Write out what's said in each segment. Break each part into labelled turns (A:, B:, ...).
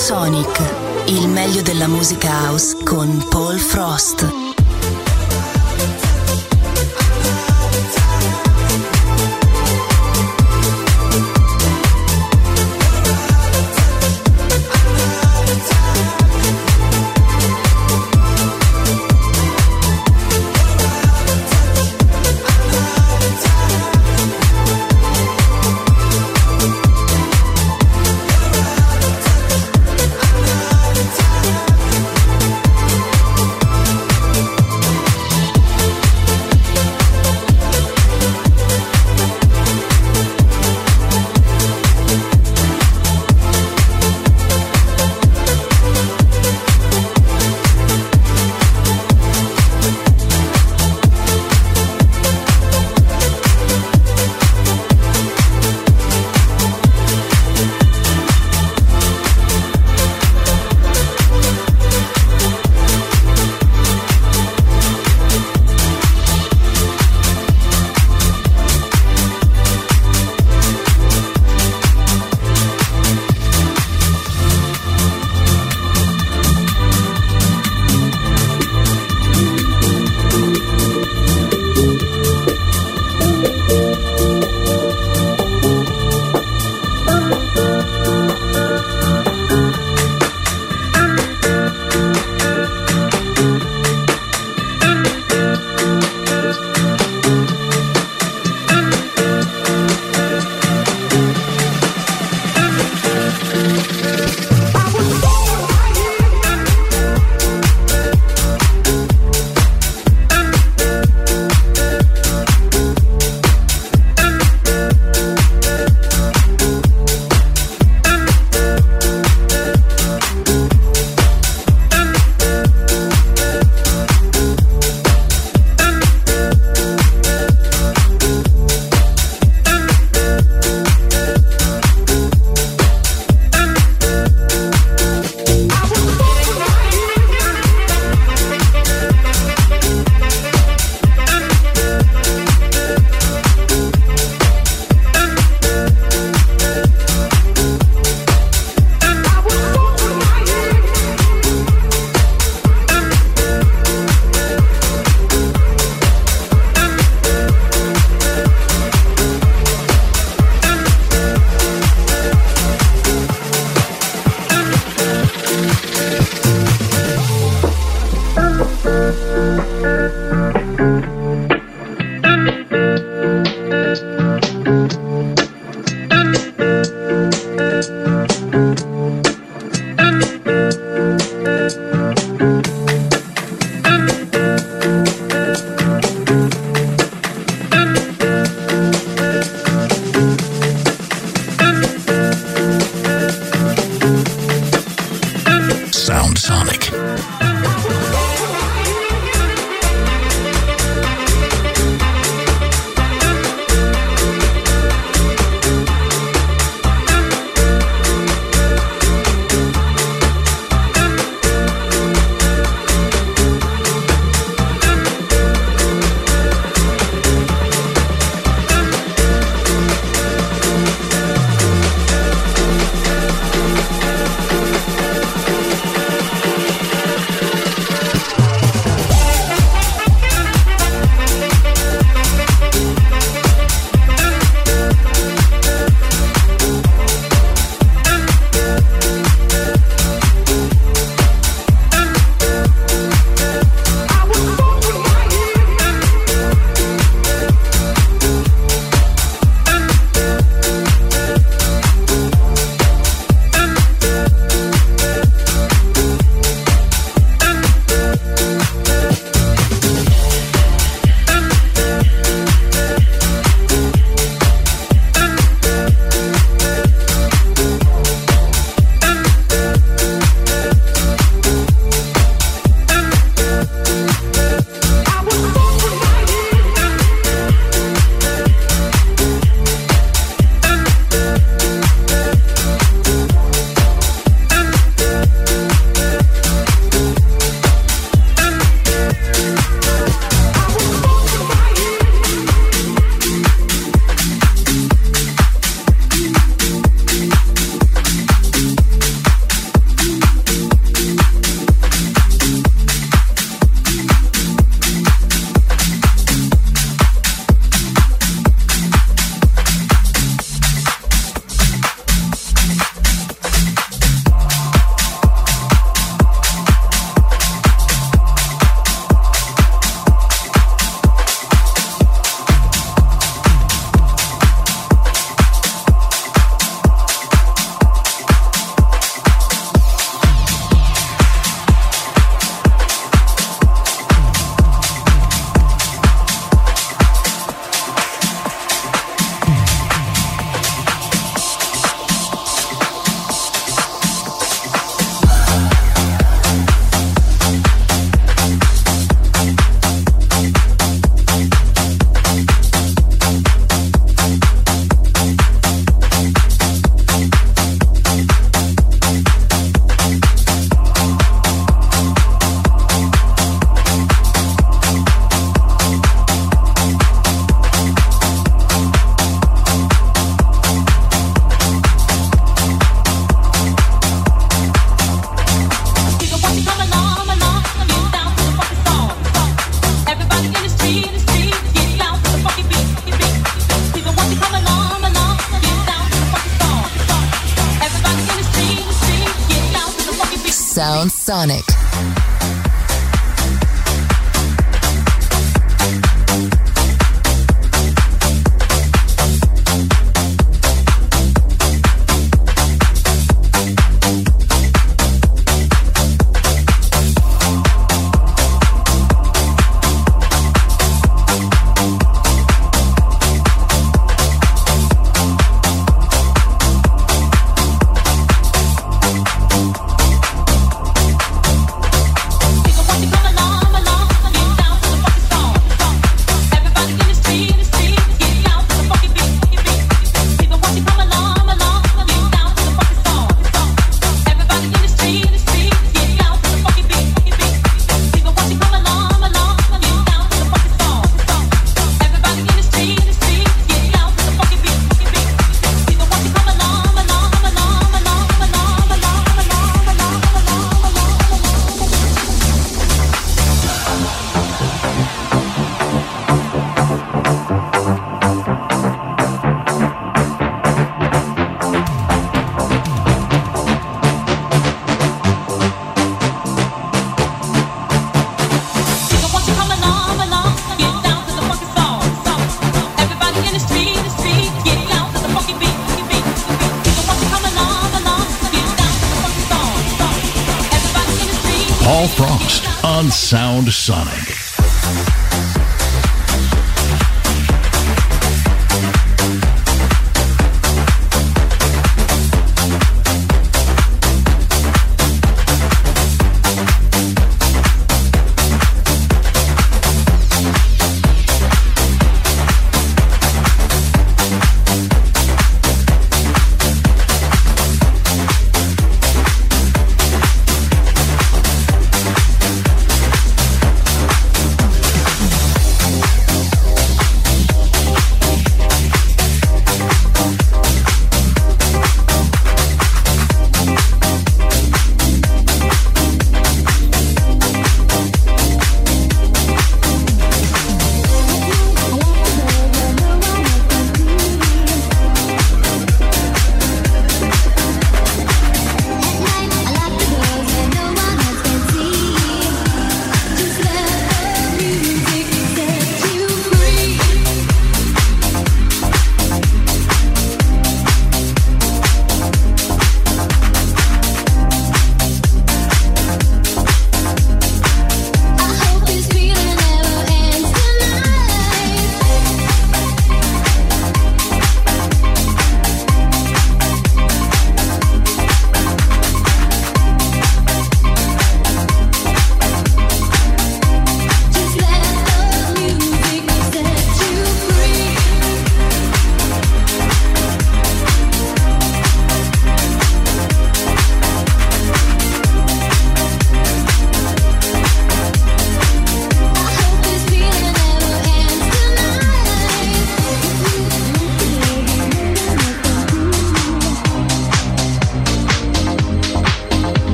A: Sonic,
B: il meglio della
C: musica house con Paul Frost.
D: Sonic.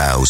B: House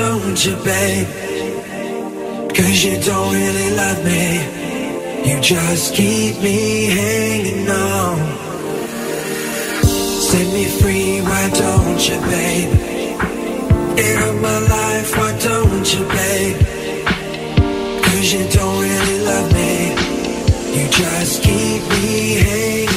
E: Don't you, babe? Cause you don't really love me. You just keep me hanging on. Set me free, why don't you, babe? Get out my life, why don't you, babe? Cause you don't really love me. You just keep me hanging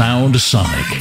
D: Sound Sonic.